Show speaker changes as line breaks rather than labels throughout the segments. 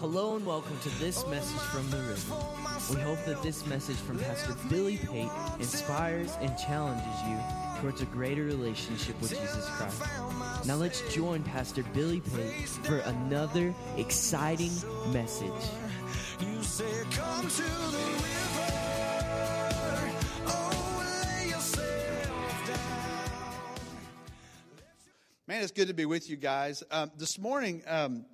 Hello and welcome to this message from the river. We hope that this message from Pastor Billy Pate inspires and challenges you towards a greater relationship with Jesus Christ. Now let's join Pastor Billy Pate for another exciting message.
You said, Come to the river. Oh, lay yourself down.
Man, it's good to be with you guys. Um, this morning, um,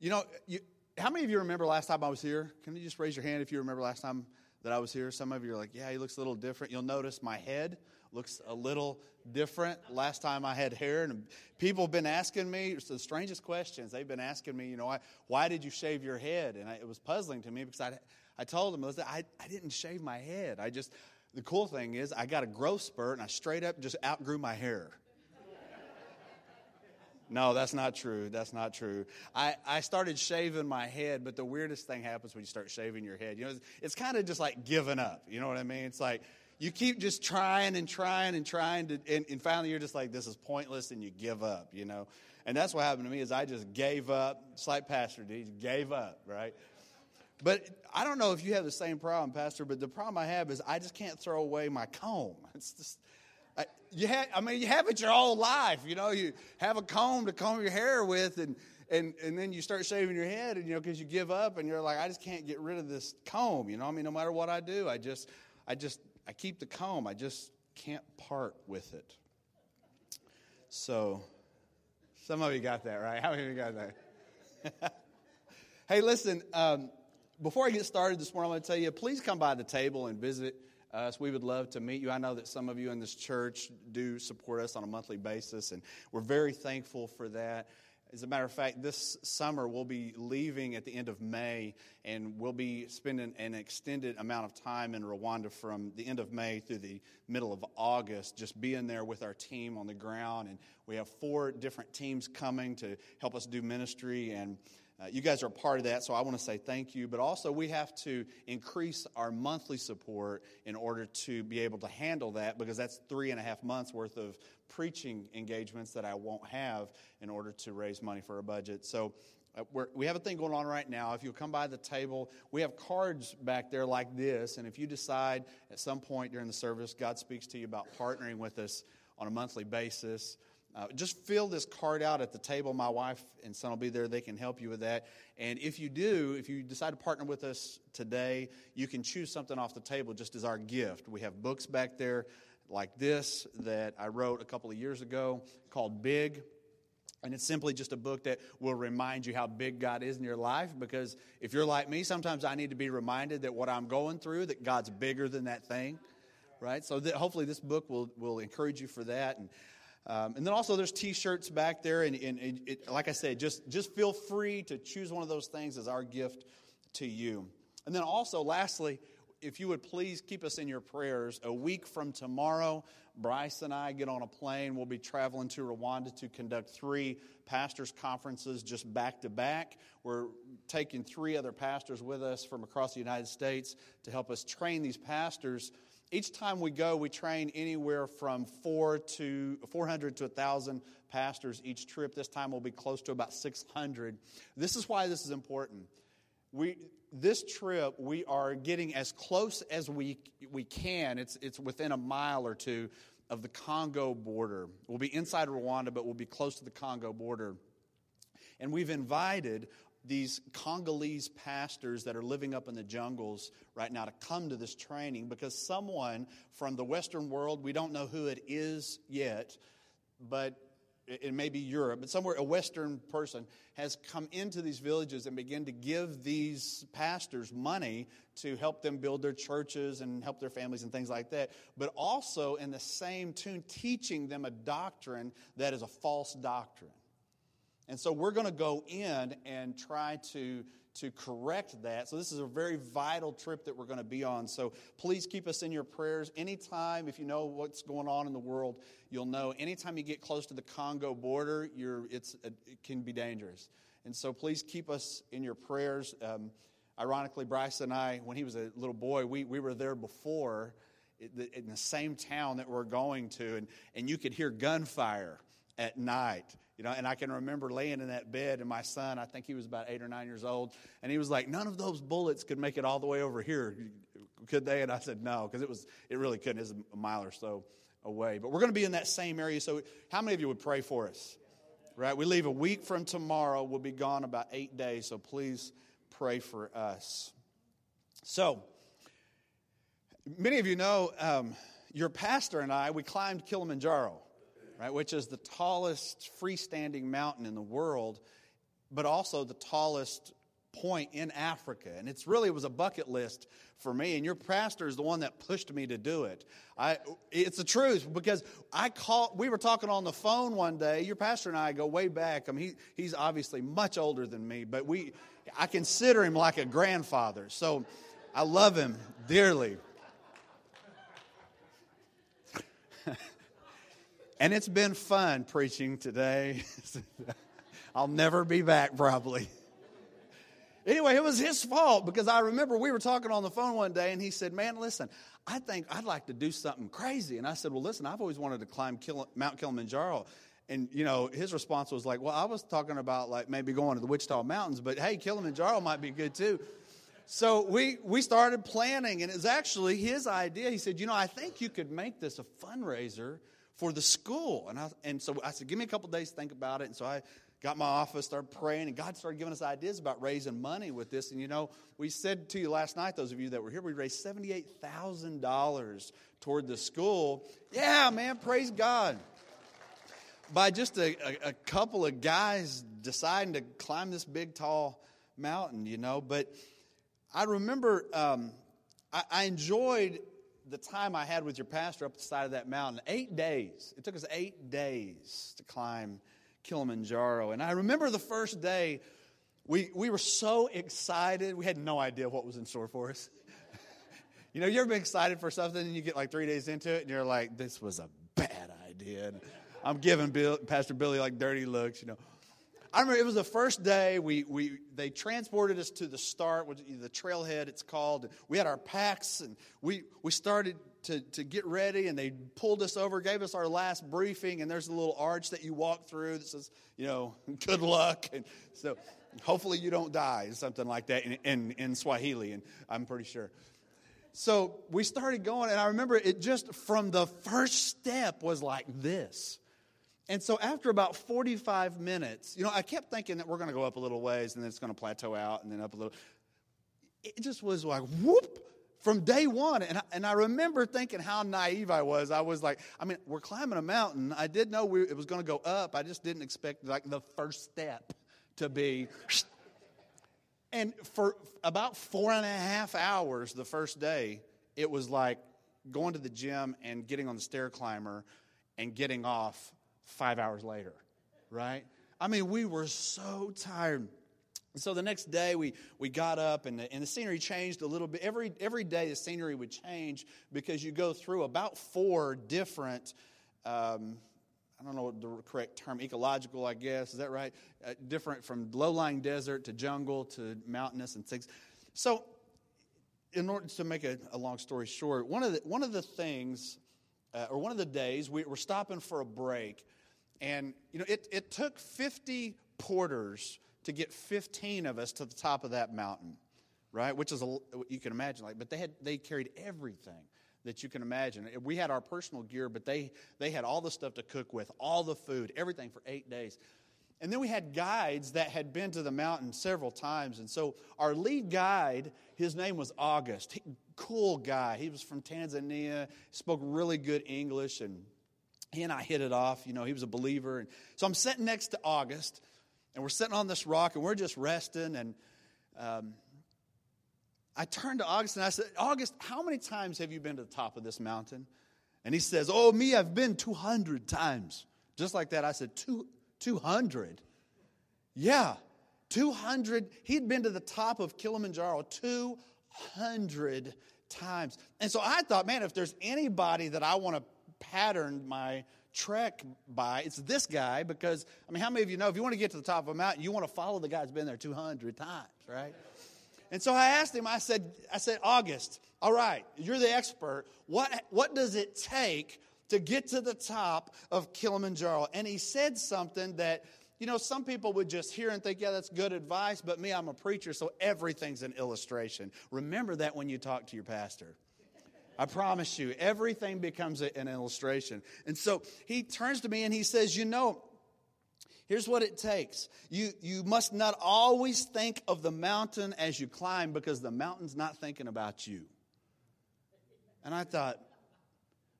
you know, you, how many of you remember last time I was here? Can you just raise your hand if you remember last time that I was here? Some of you are like, yeah, he looks a little different. You'll notice my head looks a little different. Last time I had hair, and people have been asking me the strangest questions. They've been asking me, you know, why, why did you shave your head? And I, it was puzzling to me because I, I told them, listen, I, I didn't shave my head. I just, the cool thing is, I got a growth spurt and I straight up just outgrew my hair. No, that's not true. That's not true. I, I started shaving my head, but the weirdest thing happens when you start shaving your head. You know, it's, it's kind of just like giving up. You know what I mean? It's like you keep just trying and trying and trying to, and, and finally you're just like, this is pointless, and you give up. You know, and that's what happened to me is I just gave up. It's like Pastor D, gave up, right? But I don't know if you have the same problem, Pastor. But the problem I have is I just can't throw away my comb. It's just you have, I mean, you have it your whole life. You know, you have a comb to comb your hair with, and and and then you start shaving your head, and you know, because you give up, and you're like, I just can't get rid of this comb. You know, I mean, no matter what I do, I just, I just, I keep the comb. I just can't part with it. So, some of you got that right. How many of you got that? hey, listen. Um, before I get started this morning, I'm going to tell you, please come by the table and visit us. We would love to meet you. I know that some of you in this church do support us on a monthly basis, and we're very thankful for that. As a matter of fact, this summer we'll be leaving at the end of May, and we'll be spending an extended amount of time in Rwanda from the end of May through the middle of August, just being there with our team on the ground. And we have four different teams coming to help us do ministry and uh, you guys are a part of that, so I want to say thank you. But also, we have to increase our monthly support in order to be able to handle that because that's three and a half months worth of preaching engagements that I won't have in order to raise money for our budget. So, uh, we have a thing going on right now. If you'll come by the table, we have cards back there like this. And if you decide at some point during the service, God speaks to you about partnering with us on a monthly basis, uh, just fill this card out at the table. My wife and son will be there. They can help you with that. And if you do, if you decide to partner with us today, you can choose something off the table just as our gift. We have books back there like this that I wrote a couple of years ago called Big. And it's simply just a book that will remind you how big God is in your life. Because if you're like me, sometimes I need to be reminded that what I'm going through, that God's bigger than that thing, right? So that hopefully this book will, will encourage you for that. And um, and then also there's T-shirts back there, and, and, it, like I said, just just feel free to choose one of those things as our gift to you. And then also, lastly, if you would please keep us in your prayers. A week from tomorrow, Bryce and I get on a plane. We'll be traveling to Rwanda to conduct three pastors' conferences just back to back. We're taking three other pastors with us from across the United States to help us train these pastors each time we go, we train anywhere from four to 400 to 1,000 pastors each trip. This time will be close to about 600. This is why this is important. We, this trip, we are getting as close as we, we can. It's, it's within a mile or two of the Congo border. We'll be inside Rwanda, but we'll be close to the Congo border. And we've invited these Congolese pastors that are living up in the jungles right now to come to this training because someone from the Western world, we don't know who it is yet, but it may be Europe, but somewhere a Western person has come into these villages and begin to give these pastors money to help them build their churches and help their families and things like that. But also, in the same tune, teaching them a doctrine that is a false doctrine. And so we're going to go in and try to, to correct that. So this is a very vital trip that we're going to be on. So please keep us in your prayers. Anytime, if you know what's going on in the world, you'll know anytime you get close to the Congo border, you're, it's, it can be dangerous. And so please keep us in your prayers. Um, ironically, Bryce and I, when he was a little boy, we, we were there before in the same town that we're going to, and, and you could hear gunfire at night You know, and I can remember laying in that bed, and my son, I think he was about eight or nine years old, and he was like, "None of those bullets could make it all the way over here, could they?" And I said, "No," because it was it really couldn't. It's a mile or so away. But we're going to be in that same area. So, how many of you would pray for us? Right, we leave a week from tomorrow. We'll be gone about eight days. So please pray for us. So, many of you know um, your pastor and I, we climbed Kilimanjaro, right, which is the tallest freestanding mountain in the world, but also the tallest point in Africa. And it's really it was a bucket list for me. And your pastor is the one that pushed me to do it. I, it's the truth because I call. We were talking on the phone one day. Your pastor and I go way back. I mean, he, he's obviously much older than me, but we, I consider him like a grandfather. So I love him dearly. and it's been fun preaching today. I'll never be back, probably. Anyway, it was his fault because I remember we were talking on the phone one day and he said, Man, listen, I think I'd like to do something crazy. And I said, Well, listen, I've always wanted to climb Mount Kilimanjaro. And, you know, his response was like, Well, I was talking about like maybe going to the Wichita Mountains, but hey, Kilimanjaro might be good too. So we, we started planning, and it was actually his idea. He said, You know, I think you could make this a fundraiser for the school. And, I, and so I said, Give me a couple days to think about it. And so I got my office, started praying, and God started giving us ideas about raising money with this. And you know, we said to you last night, those of you that were here, we raised $78,000 toward the school. Yeah, man, praise God. By just a, a, a, couple of guys deciding to climb this big, tall mountain, you know. But I remember um, I, I enjoyed the time I had with your pastor up the side of that mountain. Eight days. It took us eight days to climb Kilimanjaro. And I remember the first day, we, we were so excited. We had no idea what was in store for us. you know, you ever been excited for something and you get like three days into it and you're like, this was a bad idea. And I'm giving Bill, Pastor Billy like dirty looks, you know. I remember it was the first day we, we they transported us to the start, the trailhead it's called. We had our packs and we, we started to, to get ready and they pulled us over, gave us our last briefing, and there's a little arch that you walk through that says, you know, good luck. And so hopefully you don't die, something like that in, in, in Swahili, and I'm pretty sure. So we started going, and I remember it just from the first step was like this. And so after about 45 minutes, you know, I kept thinking that we're going to go up a little ways and then it's going to plateau out and then up a little. It just was like whoop from day one. And I, and I remember thinking how naive I was. I was like, I mean, we're climbing a mountain. I did know we, it was going to go up. I just didn't expect like the first step to be. And for about four and a half hours the first day, it was like going to the gym and getting on the stair climber and getting off five hours later, right? I mean, we were so tired. So the next day we, we got up and the, and the scenery changed a little bit. Every, every day the scenery would change because you go through about four different, um, I don't know what the correct term, ecological, I guess, is that right? Uh, different from low lying desert to jungle to mountainous and things. So, in order to make a, a long story short, one of the, one of the things, uh, or one of the days, we were stopping for a break and, you know, it, it took 50 porters to get 15 of us to the top of that mountain, right? Which is, a, you can imagine, like, but they had, they carried everything that you can imagine. We had our personal gear, but they, they had all the stuff to cook with, all the food, everything for eight days. And then we had guides that had been to the mountain several times. And so our lead guide, his name was August. He, cool guy. He was from Tanzania, spoke really good English, and he and I hit it off. You know, he was a believer. And so I'm sitting next to August, and we're sitting on this rock, and we're just resting. And um, I turned to August and I said, August, how many times have you been to the top of this mountain? And he says, Oh, me, I've been 200 times. Just like that, I said, 200? Yeah, 200. He'd been to the top of Kilimanjaro 200 times. And so I thought, man, if there's anybody that I want to patterned my trek by. It's this guy because, I mean, how many of you know if you want to get to the top of a mountain, you want to follow the guy who's been there 200 times, right? And so I asked him, I said, I said, August, all right, you're the expert. What, what does it take to get to the top of Kilimanjaro. And he said something that, you know, some people would just hear and think, yeah, that's good advice, but me, I'm a preacher, so everything's an illustration. Remember that when you talk to your pastor. I promise you, everything becomes an illustration. And so he turns to me and he says, You know, here's what it takes. You, you must not always think of the mountain as you climb because the mountain's not thinking about you. And I thought,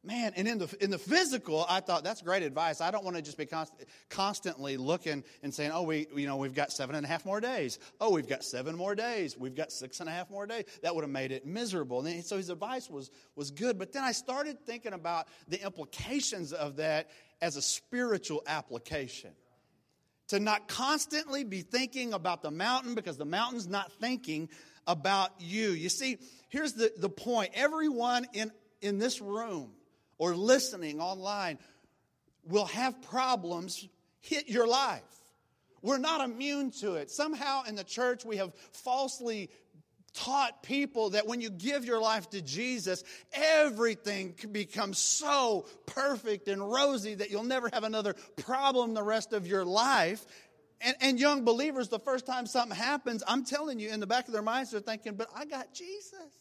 Man, and in the, in the physical, I thought that's great advice. I don't want to just be const- constantly looking and saying, oh, we, you know, we've got seven and a half more days. Oh, we've got seven more days. We've got six and a half more days. That would have made it miserable. And so his advice was, was good. But then I started thinking about the implications of that as a spiritual application. To not constantly be thinking about the mountain because the mountain's not thinking about you. You see, here's the, the point everyone in, in this room, or listening online will have problems hit your life. We're not immune to it. Somehow in the church, we have falsely taught people that when you give your life to Jesus, everything becomes so perfect and rosy that you'll never have another problem the rest of your life. And, and young believers, the first time something happens, I'm telling you, in the back of their minds, they're thinking, but I got Jesus.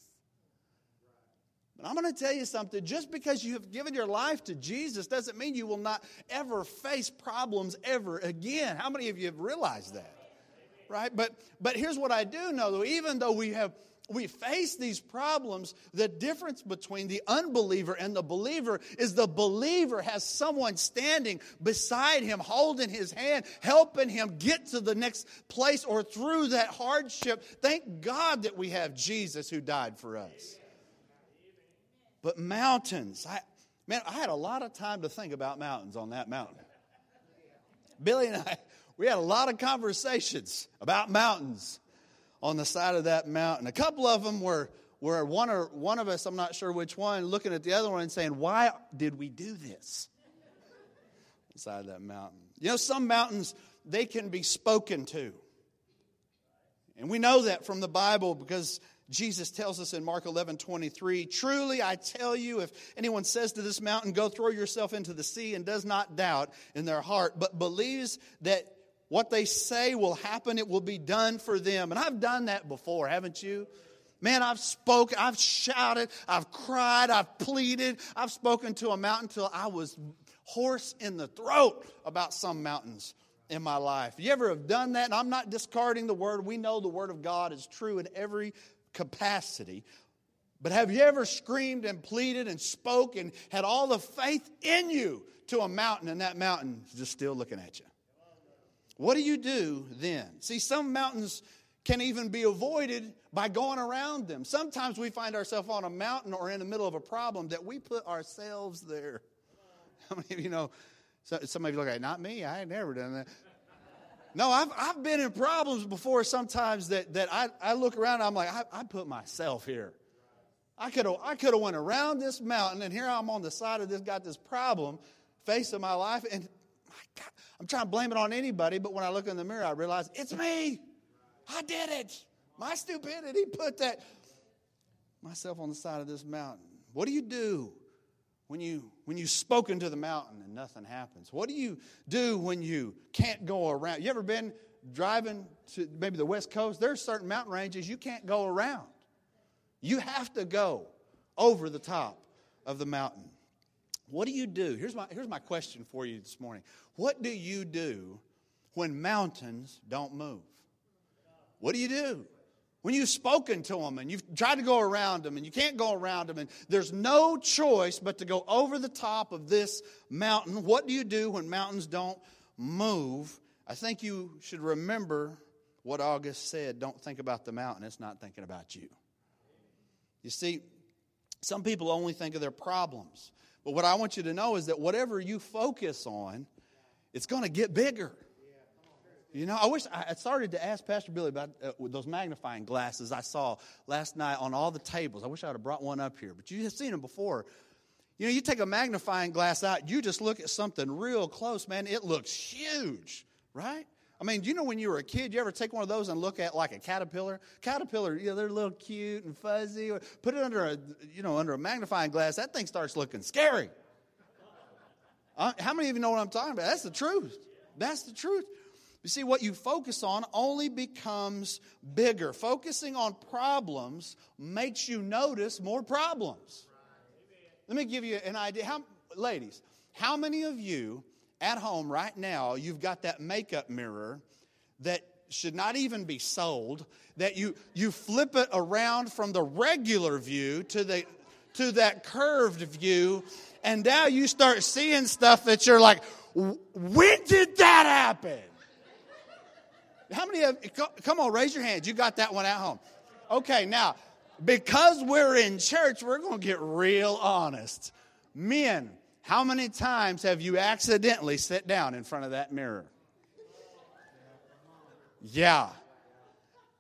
But I'm going to tell you something. Just because you have given your life to Jesus doesn't mean you will not ever face problems ever again. How many of you have realized that? Right? But but here's what I do know though, even though we have we face these problems, the difference between the unbeliever and the believer is the believer has someone standing beside him, holding his hand, helping him get to the next place or through that hardship. Thank God that we have Jesus who died for us. But mountains, I, man, I had a lot of time to think about mountains on that mountain. Billy and I, we had a lot of conversations about mountains on the side of that mountain. A couple of them were, were one, or, one of us, I'm not sure which one, looking at the other one and saying, Why did we do this? Side of that mountain. You know, some mountains, they can be spoken to. And we know that from the Bible because Jesus tells us in Mark 11 23, Truly I tell you, if anyone says to this mountain, Go throw yourself into the sea, and does not doubt in their heart, but believes that what they say will happen, it will be done for them. And I've done that before, haven't you? Man, I've spoken, I've shouted, I've cried, I've pleaded, I've spoken to a mountain till I was hoarse in the throat about some mountains in my life. You ever have done that? And I'm not discarding the word. We know the word of God is true in every capacity. But have you ever screamed and pleaded and spoke and had all the faith in you to a mountain and that mountain is just still looking at you? What do you do then? See, some mountains can even be avoided by going around them. Sometimes we find ourselves on a mountain or in the middle of a problem that we put ourselves there. How many of you know? Some of you look at not me, I ain't never done that. No, I've, I've been in problems before sometimes that, that I, I look around I'm like, I, I put myself here. I could have I could have went around this mountain and here I'm on the side of this, got this problem facing my life, and my God, I'm trying to blame it on anybody, but when I look in the mirror, I realize it's me. I did it. My stupidity put that myself on the side of this mountain. What do you do when you when you've spoken to the mountain and nothing happens? What do you do when you can't go around? You ever been driving to maybe the west coast? There's certain mountain ranges you can't go around. You have to go over the top of the mountain. What do you do? Here's my, here's my question for you this morning. What do you do when mountains don't move? What do you do? When you've spoken to them and you've tried to go around them and you can't go around them and there's no choice but to go over the top of this mountain, what do you do when mountains don't move? I think you should remember what August said don't think about the mountain, it's not thinking about you. You see, some people only think of their problems. But what I want you to know is that whatever you focus on, it's going to get bigger. You know, I wish I started to ask Pastor Billy about uh, those magnifying glasses I saw last night on all the tables. I wish I would have brought one up here, but you have seen them before. You know, you take a magnifying glass out, you just look at something real close, man, it looks huge, right? I mean, do you know when you were a kid, you ever take one of those and look at like a caterpillar? Caterpillar, you know, they're a little cute and fuzzy. Put it under a, you know, under a magnifying glass, that thing starts looking scary. Uh, how many of you know what I'm talking about? That's the truth. That's the truth. You see, what you focus on only becomes bigger. Focusing on problems makes you notice more problems. Let me give you an idea. How, ladies, how many of you at home right now, you've got that makeup mirror that should not even be sold, that you, you flip it around from the regular view to, the, to that curved view, and now you start seeing stuff that you're like, when did that happen? How many of come on, raise your hands. You got that one at home. Okay, now, because we're in church, we're going to get real honest. Men, how many times have you accidentally sat down in front of that mirror? Yeah.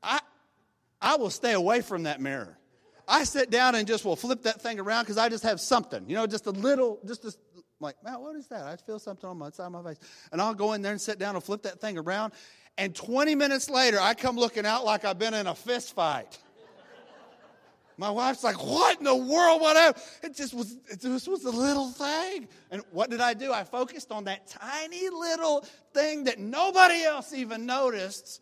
I I will stay away from that mirror. I sit down and just will flip that thing around because I just have something, you know, just a little, just a, like, man, what is that? I feel something on my side of my face. And I'll go in there and sit down and flip that thing around. And 20 minutes later, I come looking out like I've been in a fist fight. My wife's like, "What in the world? Whatever." It just was. It just was a little thing. And what did I do? I focused on that tiny little thing that nobody else even noticed,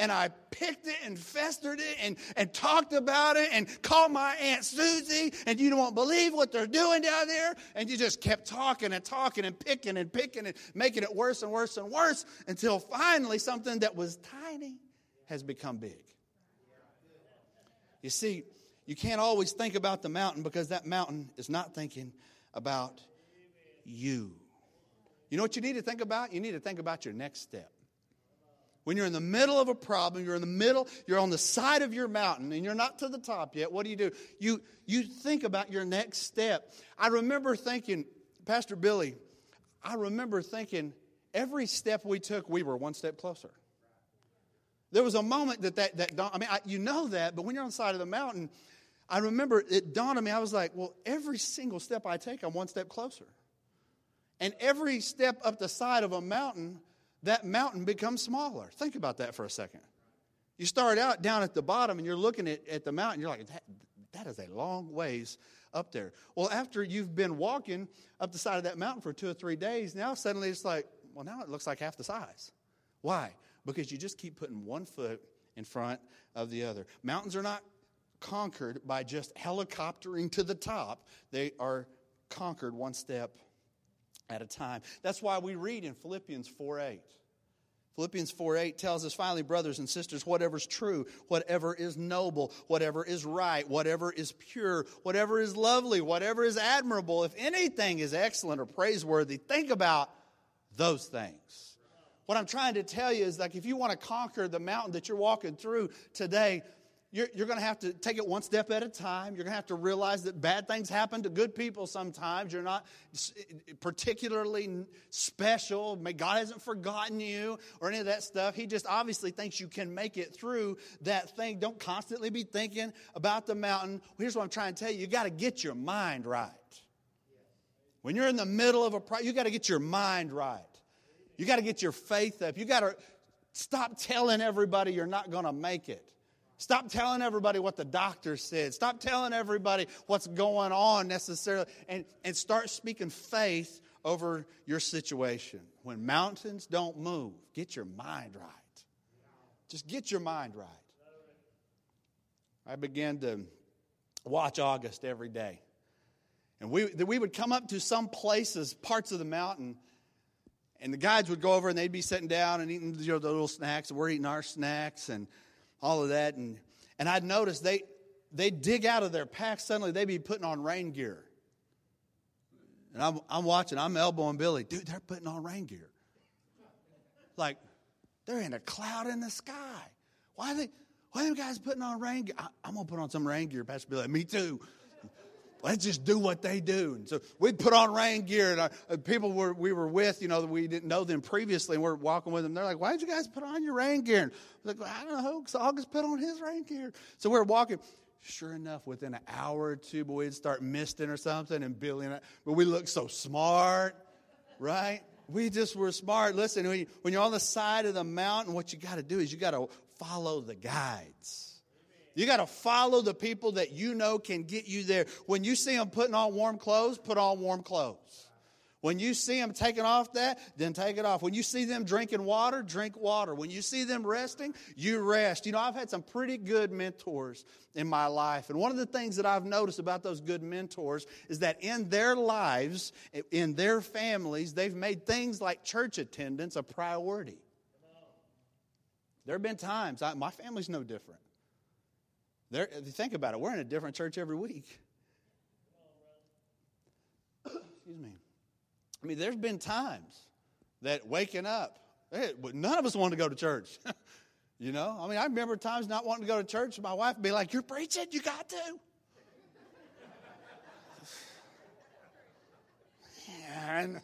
and I picked it and festered it and, and talked about it and called my Aunt Susie, and you don't believe what they're doing down there. And you just kept talking and talking and picking and picking and making it worse and worse and worse until finally something that was tiny has become big. You see, you can't always think about the mountain because that mountain is not thinking about you. You know what you need to think about? You need to think about your next step. When you're in the middle of a problem, you're in the middle, you're on the side of your mountain and you're not to the top yet, what do you do? You, you think about your next step. I remember thinking, Pastor Billy, I remember thinking every step we took, we were one step closer. There was a moment that that, that I mean, I, you know that, but when you're on the side of the mountain, I remember it dawned on me, I was like, well, every single step I take, I'm one step closer. And every step up the side of a mountain, that mountain becomes smaller. Think about that for a second. You start out down at the bottom and you're looking at, at the mountain, you're like, that, that is a long ways up there. Well, after you've been walking up the side of that mountain for two or three days, now suddenly it's like, well, now it looks like half the size. Why? Because you just keep putting one foot in front of the other. Mountains are not conquered by just helicoptering to the top, they are conquered one step at a time. That's why we read in Philippians 4 8. Philippians 4 8 tells us, finally, brothers and sisters, whatever's true, whatever is noble, whatever is right, whatever is pure, whatever is lovely, whatever is admirable, if anything is excellent or praiseworthy, think about those things. What I'm trying to tell you is like if you want to conquer the mountain that you're walking through today, you're, you're going to have to take it one step at a time. You're going to have to realize that bad things happen to good people sometimes. You're not particularly special. God hasn't forgotten you or any of that stuff. He just obviously thinks you can make it through that thing. Don't constantly be thinking about the mountain. Here's what I'm trying to tell you you got to get your mind right. When you're in the middle of a problem, you got to get your mind right. You got to get your faith up. You got to stop telling everybody you're not going to make it. Stop telling everybody what the doctor said. Stop telling everybody what's going on necessarily. And, and start speaking faith over your situation. When mountains don't move, get your mind right. Just get your mind right. I began to watch August every day. And we, we would come up to some places, parts of the mountain, and the guides would go over and they'd be sitting down and eating you know, the little snacks, and we're eating our snacks. And all of that. And, and I'd noticed they, they dig out of their packs, suddenly they'd be putting on rain gear. And I'm, I'm watching, I'm elbowing Billy. Dude, they're putting on rain gear. Like, they're in a cloud in the sky. Why are they, why are them guys putting on rain gear? I, am going to put on some rain gear. Pastor Billy, me too. Let's just do what they do. And so we put on rain gear, and our, uh, people were, we were with, you know, we didn't know them previously, and we're walking with them. They're like, why did you guys put on your rain gear? And I was like, I don't know, because August put on his rain gear. So we're walking. Sure enough, within an hour or two, but we'd start misting or something, and Billy and I, but we looked so smart, right? We just were smart. Listen, when you're on the side of the mountain, what you got to do is you got to follow the guides. You got to follow the people that you know can get you there. When you see them putting on warm clothes, put on warm clothes. When you see them taking off that, then take it off. When you see them drinking water, drink water. When you see them resting, you rest. You know, I've had some pretty good mentors in my life. And one of the things that I've noticed about those good mentors is that in their lives, in their families, they've made things like church attendance a priority. There have been times, I, my family's no different. There, think about it, we're in a different church every week. Excuse me. I mean, there's been times that waking up, none of us wanted to go to church. you know, I mean, I remember times not wanting to go to church. My wife would be like, "You're preaching, you got to." and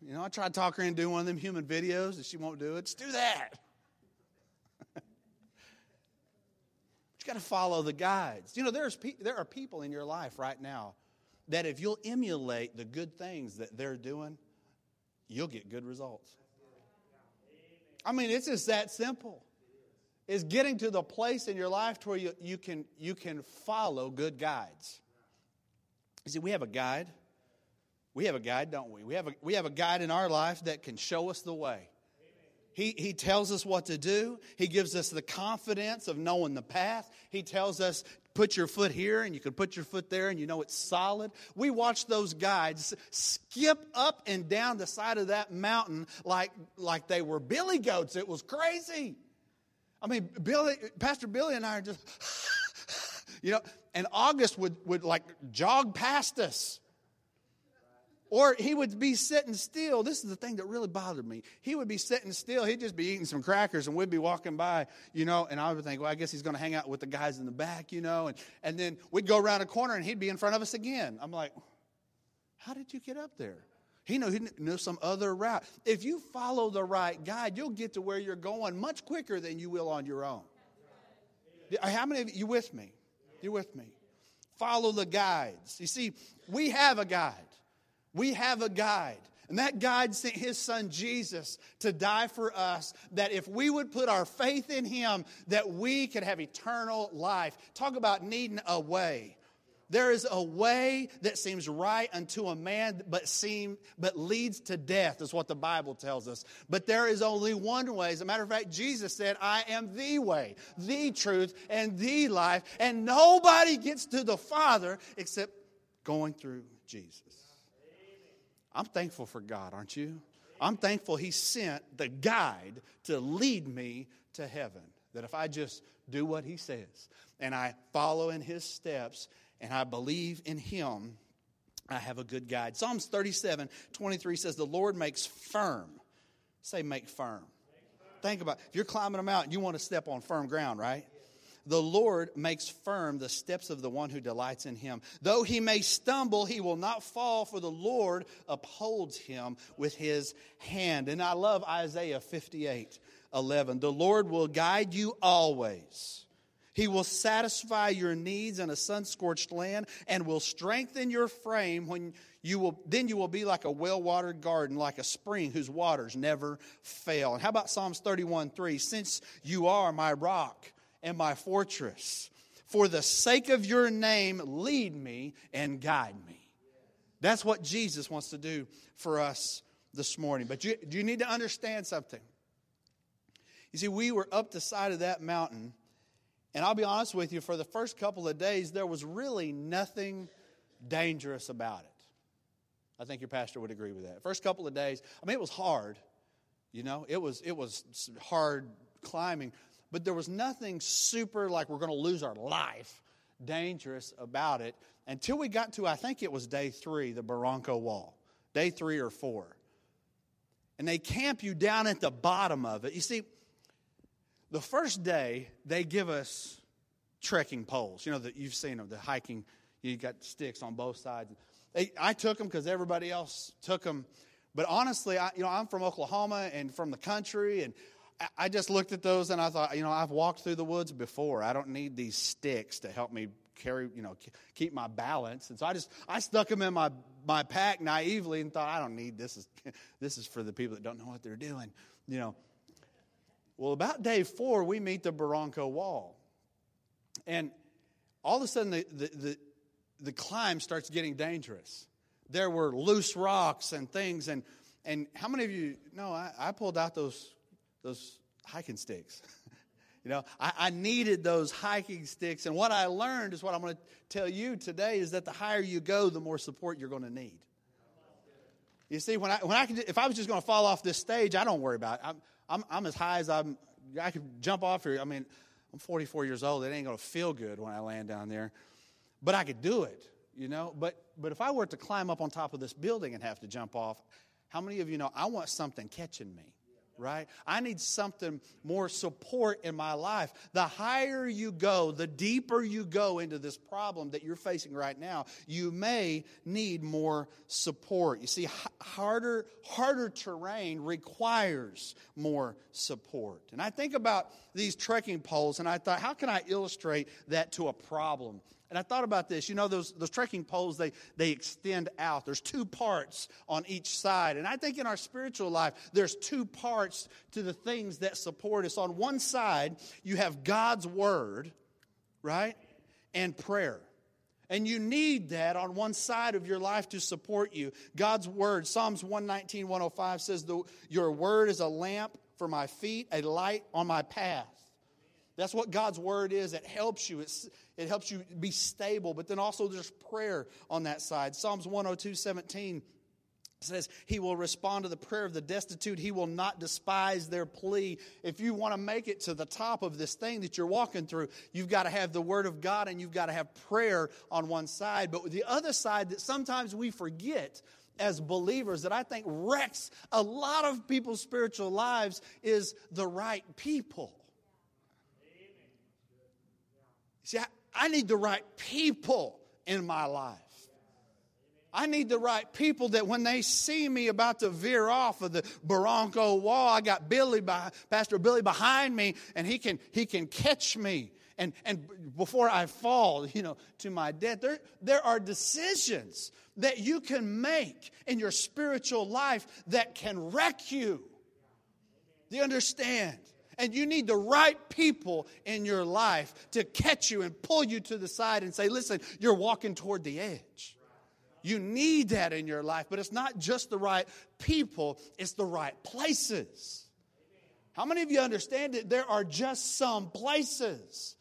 you know, I tried to talk her into doing one of them human videos, and she won't do it. Just do that. but you got to follow the guides. You know, there's pe- there are people in your life right now that if you'll emulate the good things that they're doing, you'll get good results. I mean, it's just that simple. It's getting to the place in your life to where you, you, can, you can follow good guides. You see, we have a guide. We have a guide, don't we? We have a, we have a guide in our life that can show us the way. He, he tells us what to do. He gives us the confidence of knowing the path. He tells us put your foot here and you can put your foot there and you know it's solid. We watched those guides skip up and down the side of that mountain like, like they were billy goats. It was crazy. I mean, Billy, Pastor Billy and I are just, you know, and August would, would like jog past us. Or he would be sitting still. This is the thing that really bothered me. He would be sitting still. He'd just be eating some crackers, and we'd be walking by, you know, and I would think, well, I guess he's going to hang out with the guys in the back, you know. And, and then we'd go around a corner, and he'd be in front of us again. I'm like, how did you get up there? He knew, he knew some other route. If you follow the right guide, you'll get to where you're going much quicker than you will on your own. How many of you, with me? You with me? Follow the guides. You see, we have a guide. We have a guide. And that guide sent his son Jesus to die for us, that if we would put our faith in him, that we could have eternal life. Talk about needing a way. There is a way that seems right unto a man, but seem but leads to death, is what the Bible tells us. But there is only one way. As a matter of fact, Jesus said, I am the way, the truth, and the life, and nobody gets to the Father except going through Jesus. I'm thankful for God, aren't you? I'm thankful He sent the guide to lead me to heaven. That if I just do what He says and I follow in His steps and I believe in Him, I have a good guide. Psalms 37 23 says, The Lord makes firm. Say, make firm. Think about it. if you're climbing a mountain, you want to step on firm ground, right? The Lord makes firm the steps of the one who delights in him. Though he may stumble, he will not fall, for the Lord upholds him with his hand. And I love Isaiah 58 11. The Lord will guide you always. He will satisfy your needs in a sun scorched land and will strengthen your frame when you will then you will be like a well-watered garden like a spring whose waters never fail and how about psalms 31 3 since you are my rock and my fortress. For the sake of your name, lead me and guide me. That's what Jesus wants to do for us this morning. But you, you need to understand something. You see, we were up the side of that mountain, and I'll be honest with you, for the first couple of days, there was really nothing dangerous about it. I think your pastor would agree with that. First couple of days, I mean, it was hard. You know, it was it was hard climbing, but there was nothing super like we're going to lose our life dangerous about it until we got to, I think it was day three, the Barranco Wall, day three or four. And they camp you down at the bottom of it. You see, the first day, they give us trekking poles. You know, that you've seen them, the hiking, you got sticks on both sides. They, I took them because everybody else took them. But honestly, I, you know, I'm from Oklahoma and from the country, and I just looked at those and I thought, you know, I've walked through the woods before. I don't need these sticks to help me carry, you know, keep my balance. And so I just I stuck them in my my pack naively and thought, I don't need this. Is this is for the people that don't know what they're doing, you know. Well, about day four, we meet the Barranco Wall, and all of a sudden the the the, the climb starts getting dangerous there were loose rocks and things. And, and how many of you know I, I pulled out those, those hiking sticks? you know, I, I needed those hiking sticks. And what I learned is what I'm going to tell you today is that the higher you go, the more support you're going to need. You see, when I, when I could, if I was just going to fall off this stage, I don't worry about it. I'm, I'm, I'm as high as I'm, I could jump off here. I mean, I'm 44 years old. It ain't going to feel good when I land down there. But I could do it, you know. But, but if I were to climb up on top of this building and have to jump off, how many of you know I want something catching me? Right? I need something more support in my life. The higher you go, the deeper you go into this problem that you're facing right now, you may need more support. You see, harder, harder terrain requires more support. And I think about these trekking poles and I thought, how can I illustrate that to a problem? And I thought about this. You know, those, those trekking poles, they, they extend out. There's two parts on each side. And I think in our spiritual life, there's two parts to the things that support us. On one side, you have God's word, right? And prayer. And you need that on one side of your life to support you. God's word, Psalms 119, 105 says, Your word is a lamp for my feet, a light on my path. That's what God's word is. It helps you. It's, it helps you be stable. But then also there's prayer on that side. Psalms 102, 17 says he will respond to the prayer of the destitute he will not despise their plea if you want to make it to the top of this thing that you're walking through you've got to have the word of god and you've got to have prayer on one side but the other side that sometimes we forget as believers that i think wrecks a lot of people's spiritual lives is the right people see I, I need the right people in my life. I need the right people that when they see me about to veer off of the Barranco wall, I got Billy, by, Pastor Billy behind me, and he can, he can catch me. And, and before I fall, you know, to my death, there, there are decisions that you can make in your spiritual life that can wreck you. Do you understand? And you need the right people in your life to catch you and pull you to the side and say, listen, you're walking toward the edge. You need that in your life, but it's not just the right people, it's the right places. How many of you understand that there are just some places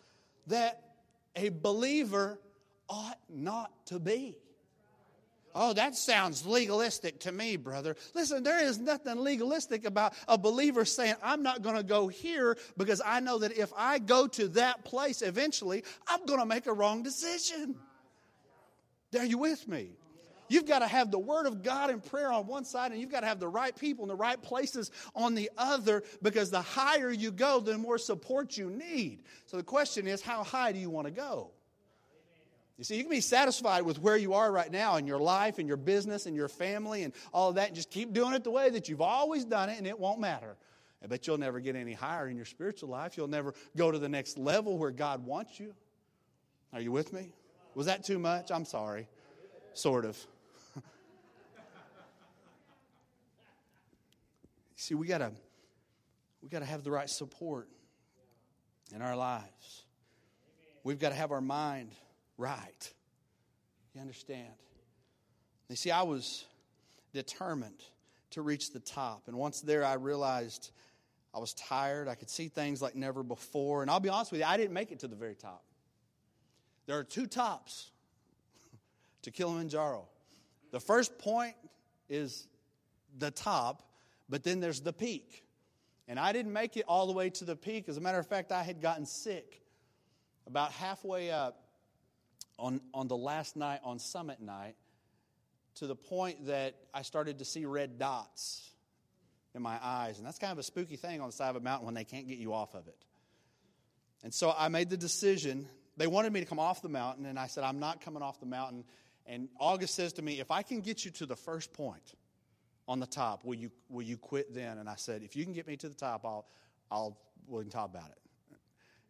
that a believer ought not to be? Oh, that sounds legalistic to me, brother. Listen, there is nothing legalistic about a believer saying, I'm not going to go here because I know that if I go to that place eventually, I'm going to make a wrong decision. Are you with me? You've got to have the Word of God and prayer on one side, and you've got to have the right people in the right places on the other because the higher you go, the more support you need. So the question is, how high do you want to go? You see, you can be satisfied with where you are right now in your life, in your business, in your family, and all of that, and just keep doing it the way that you've always done it, and it won't matter. I bet you'll never get any higher in your spiritual life. You'll never go to the next level where God wants you. Are you with me? Was that too much? I'm sorry. Sort of. See, we gotta we gotta have the right support in our lives. We've got to have our mind right. You understand? You see, I was determined to reach the top. And once there, I realized I was tired. I could see things like never before. And I'll be honest with you, I didn't make it to the very top. There are two tops to Kilimanjaro. The first point is the top, but then there's the peak. And I didn't make it all the way to the peak. As a matter of fact, I had gotten sick. About halfway up, on, on the last night, on summit night, to the point that I started to see red dots in my eyes. And that's kind of a spooky thing on the side of a mountain when they can't get you off of it. And so I made the decision. They wanted me to come off the mountain, and I said, I'm not coming off the mountain. And August says to me, If I can get you to the first point on the top, will you, will you quit then? And I said, If you can get me to the top, I'll, I'll, we can talk about it.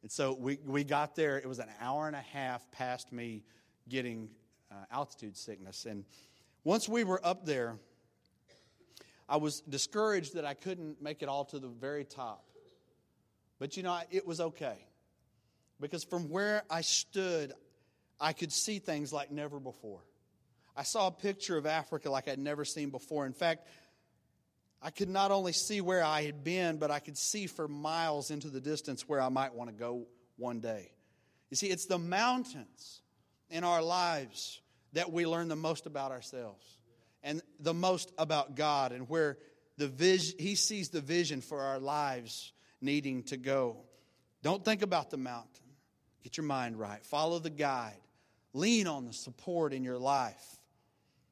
And so we, we got there. It was an hour and a half past me getting uh, altitude sickness. And once we were up there, I was discouraged that I couldn't make it all to the very top. But you know, it was okay. Because from where I stood, I could see things like never before. I saw a picture of Africa like I'd never seen before. In fact, I could not only see where I had been, but I could see for miles into the distance where I might want to go one day. You see, it's the mountains in our lives that we learn the most about ourselves and the most about God and where the vision, He sees the vision for our lives needing to go. Don't think about the mountain. Get your mind right. Follow the guide. Lean on the support in your life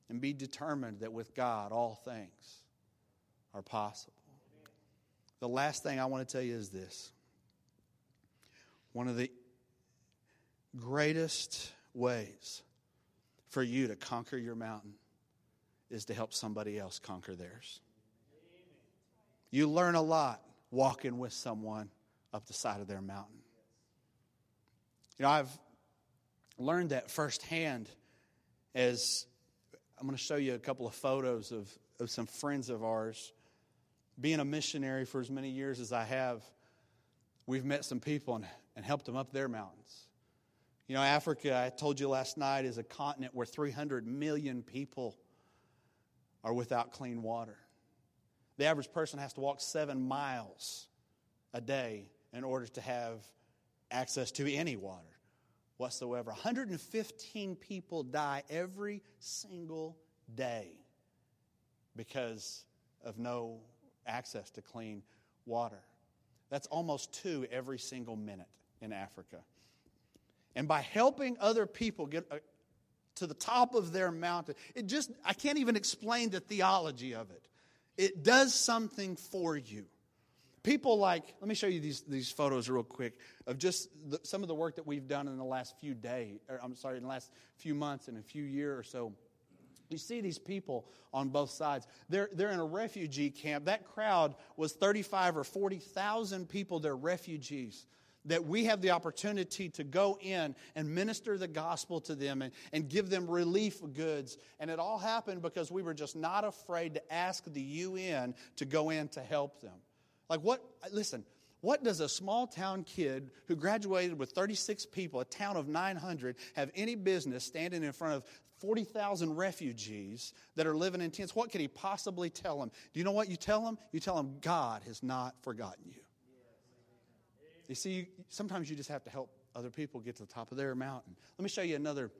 and be determined that with God, all things are possible. The last thing I want to tell you is this one of the greatest ways for you to conquer your mountain is to help somebody else conquer theirs. You learn a lot walking with someone up the side of their mountain. You know, I've learned that firsthand as I'm going to show you a couple of photos of, of some friends of ours. Being a missionary for as many years as I have, we've met some people and, and helped them up their mountains. You know, Africa, I told you last night, is a continent where 300 million people are without clean water. The average person has to walk seven miles a day in order to have access to any water whatsoever. 115 people die every single day because of no access to clean water. That's almost two every single minute in Africa. And by helping other people get uh, to the top of their mountain, it just, I can't even explain the theology of it. It does something for you. People like, let me show you these, these photos real quick of just the, some of the work that we've done in the last few days, or I'm sorry, in the last few months and a few years or so. You see these people on both sides. They're, they're in a refugee camp. That crowd was 35 or 40,000 people. They're refugees that we have the opportunity to go in and minister the gospel to them and, and give them relief goods. And it all happened because we were just not afraid to ask the UN to go in to help them. Like, what, listen, what does a small town kid who graduated with 36 people, a town of 900, have any business standing in front of 40,000 refugees that are living in tents? What could he possibly tell them? Do you know what you tell them? You tell them, God has not forgotten you. You see, sometimes you just have to help other people get to the top of their mountain. Let me show you another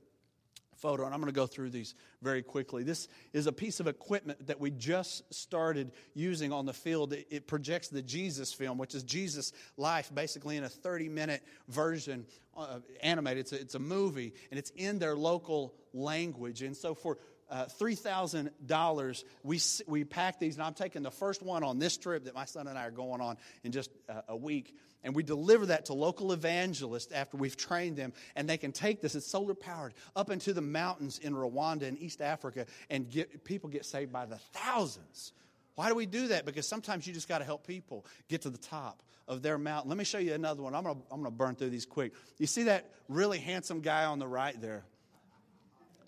photo, and I'm going to go through these very quickly. This is a piece of equipment that we just started using on the field. It, projects the Jesus film, which is Jesus' life, basically in a 30 minute version, uh, animated. It's a, it's a movie, and it's in their local language. And so for uh, $3,000, we, we pack these, and I'm taking the first one on this trip that my son and I are going on in just uh, a week. And we deliver that to local evangelists after we've trained them, and they can take this, it's solar powered, up into the mountains in Rwanda and East Africa, and get, people get saved by the thousands. Why do we do that? Because sometimes you just got to help people get to the top of their mountain. Let me show you another one. I'm going to I'm going to burn through these quick. You see that really handsome guy on the right there?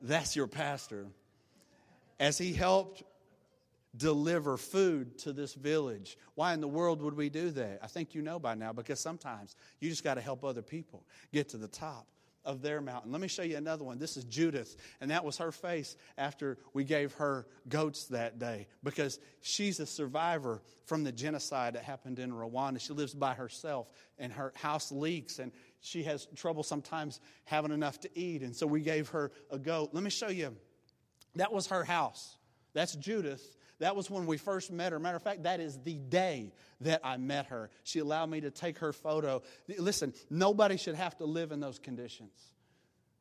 That's your pastor as he helped deliver food to this village. Why in the world would we do that? I think you know by now because sometimes you just got to help other people get to the top of their mountain. Let me show you another one. This is Judith, and that was her face after we gave her goats that day because she's a survivor from the genocide that happened in Rwanda. She lives by herself, and her house leaks, and she has trouble sometimes having enough to eat, and so we gave her a goat. Let me show you that was her house. That's Judith. That was when we first met her. Matter of fact, that is the day that I met her. She allowed me to take her photo. Listen, nobody should have to live in those conditions.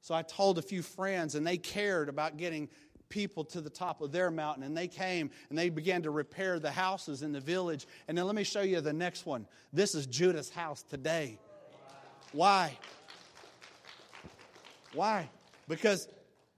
So I told a few friends, and they cared about getting people to the top of their mountain. And they came and they began to repair the houses in the village. And then let me show you the next one. This is Judith's house today. Why? Why? Because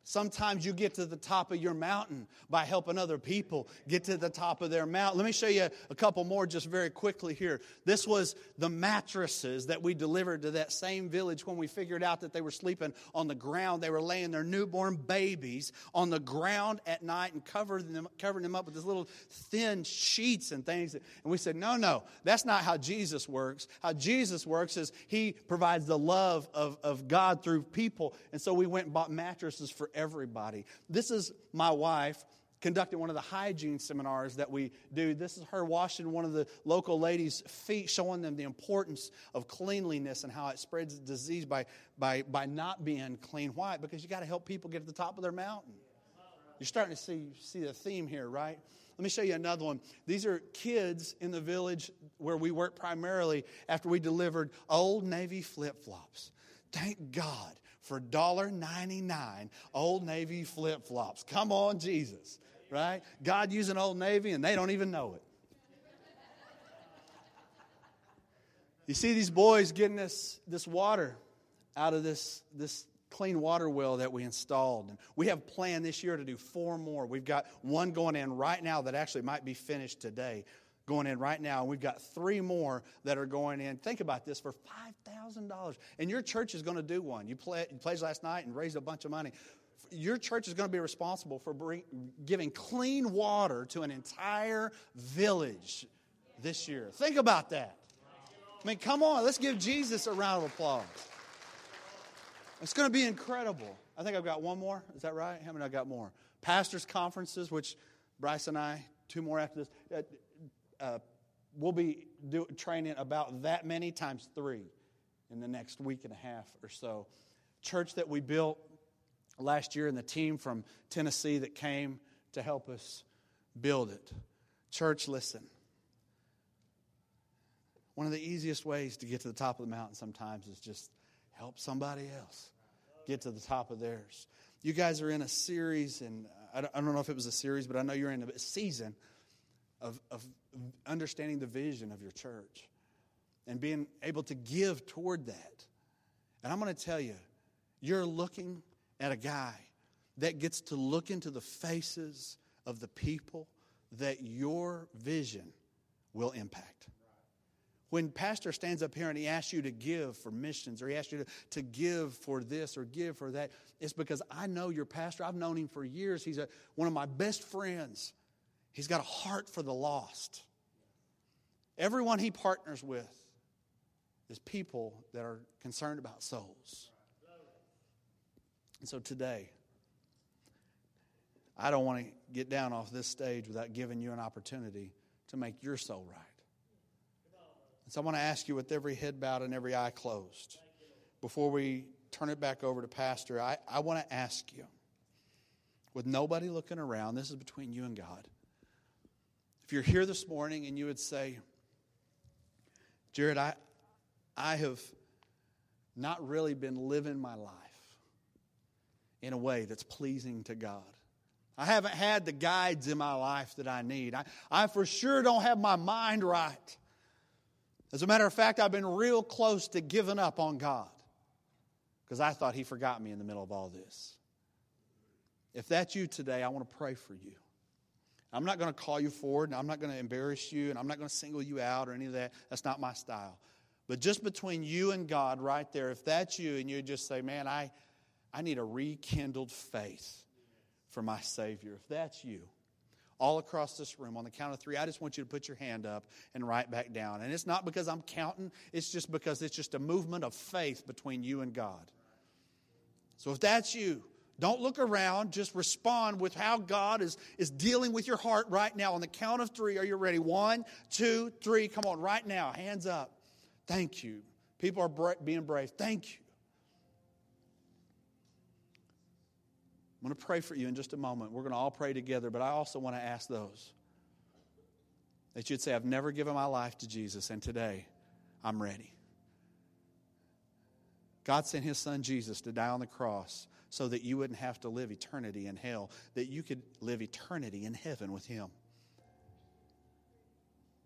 Sometimes you get to the top of your mountain by helping other people get to the top of their mountain. Let me show you a couple more just very quickly here. This was the mattresses that we delivered to that same village when we figured out that they were sleeping on the ground. They were laying their newborn babies on the ground at night and covering them, covering them up with these little thin sheets and things. And we said, no, no, that's not how Jesus works. How Jesus works is he provides the love of, of God through people. And so we went and bought mattresses for everybody. This is my wife conducting one of the hygiene seminars that we do. This is her washing one of the local ladies' feet, showing them the importance of cleanliness and how it spreads disease by, by, by not being clean. Why? Because you got to help people get to the top of their mountain. You're starting to see, see the theme here, right? Let me show you another one. These are kids in the village where we work primarily after we delivered Old Navy flip flops. Thank God for $1.99 Old Navy flip flops. Come on, Jesus, right? God using Old Navy and they don't even know it. You see these boys getting this, this water out of this, this clean water well that we installed. And we have planned this year to do four more. We've got one going in right now that actually might be finished today, going in right now. We've got three more that are going in. Think about this for $5,000. And your church is going to do one. You, play, you pledged last night and raised a bunch of money. Your church is going to be responsible for bring, giving clean water to an entire village this year. Think about that. I mean, come on, let's give Jesus a round of applause. It's going to be incredible. I think I've got one more. Is that right? How many I got more? Pastors' conferences, which Bryce and I, two more after this. Uh, Uh, we'll be do, training about that many times three in the next week and a half or so. Church that we built last year and the team from Tennessee that came to help us build it. Church, listen. One of the easiest ways to get to the top of the mountain sometimes is just help somebody else get to the top of theirs. You guys are in a series, and I don't know if it was a series, but I know you're in a season of, of understanding the vision of your church and being able to give toward that. And I'm going to tell you, you're looking at a guy that gets to look into the faces of the people that your vision will impact. When pastor stands up here and he asks you to give for missions or he asks you to, to give for this or give for that it's because i know your pastor. I've known him for years. He's a, one of my best friends he's got a heart for the lost everyone he partners with is people that are concerned about souls and so today i don't want to get down off this stage without giving you an opportunity to make your soul right and so I want to ask you, with every head bowed and every eye closed, before we turn it back over to Pastor, I, I want to ask you, with nobody looking around, this is between you and God. If you're here this morning and you would say, Jerod, I, I have not really been living my life in a way that's pleasing to God. I haven't had the guides in my life that I need. I, I for sure don't have my mind right. As a matter of fact, I've been real close to giving up on God because I thought He forgot me in the middle of all this. If that's you today, I want to pray for you. I'm not going to call you forward, and I'm not going to embarrass you, and I'm not going to single you out or any of that. That's not my style. But just between you and God, right there, if that's you, and you just say, Man, I, I need a rekindled faith for my Savior, if that's you, all across this room on the count of three. I just want you to put your hand up and write back down. And it's not because I'm counting, it's just because it's just a movement of faith between you and God. So if that's you, don't look around, just respond with how God is, is dealing with your heart right now. On the count of three, are you ready? One, two, three. Come on, right now, hands up. Thank you. People are bra- being brave. Thank you. I'm going to pray for you in just a moment. We're going to all pray together, but I also want to ask those that you'd say, I've never given my life to Jesus, and today I'm ready. God sent his son Jesus to die on the cross so that you wouldn't have to live eternity in hell, that you could live eternity in heaven with him.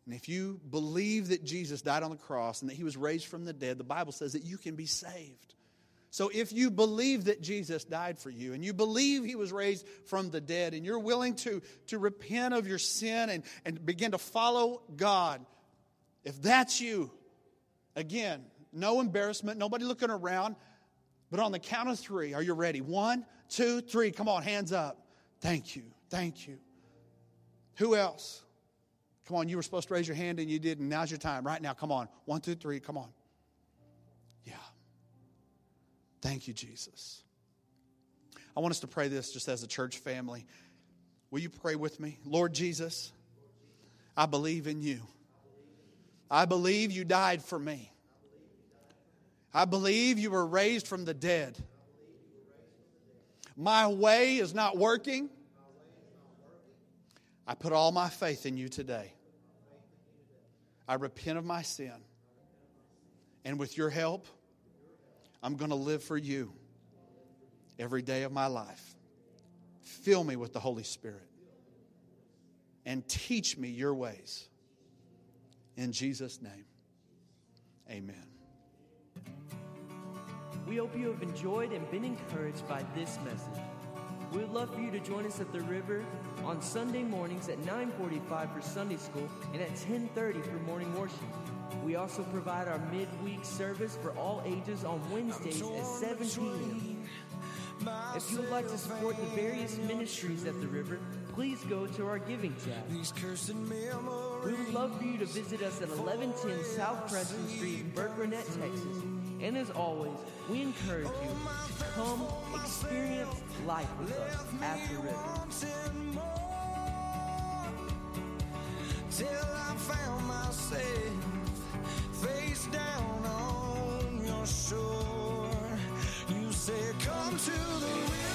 And if you believe that Jesus died on the cross and that he was raised from the dead, the Bible says that you can be saved. So if you believe that Jesus died for you and you believe he was raised from the dead and you're willing to, to repent of your sin and, and begin to follow God, if that's you, again, no embarrassment, nobody looking around, but on the count of three, are you ready? One, two, three. Come on, hands up. Thank you. Thank you. Who else? Come on, you were supposed to raise your hand and you didn't. Now's your time. Right now. Come on. One, two, three. Come on. Yeah. Thank you, Jesus. I want us to pray this just as a church family. Will you pray with me? Lord Jesus, I believe in you. I believe you died for me. I believe you were raised from the dead. My way is not working. I put all my faith in you today. I repent of my sin. And with your help, I'm going to live for you every day of my life. Fill me with the Holy Spirit and teach me your ways. In Jesus' name, amen.
We hope you have enjoyed and been encouraged by this message. We would love for you to join us at the river on Sunday mornings at 9:45 for Sunday school and at 10:30 for morning worship. We also provide our midweek service for all ages on Wednesdays at 7 p.m. If you would like to support the various ministries at the river, please go to our giving tab. We would love for you to visit us at 1110 South Preston Street in Burkburnett, Texas. And as always, we encourage you to come experience life with us at the river.
till I found myself face down on your shore. You Come to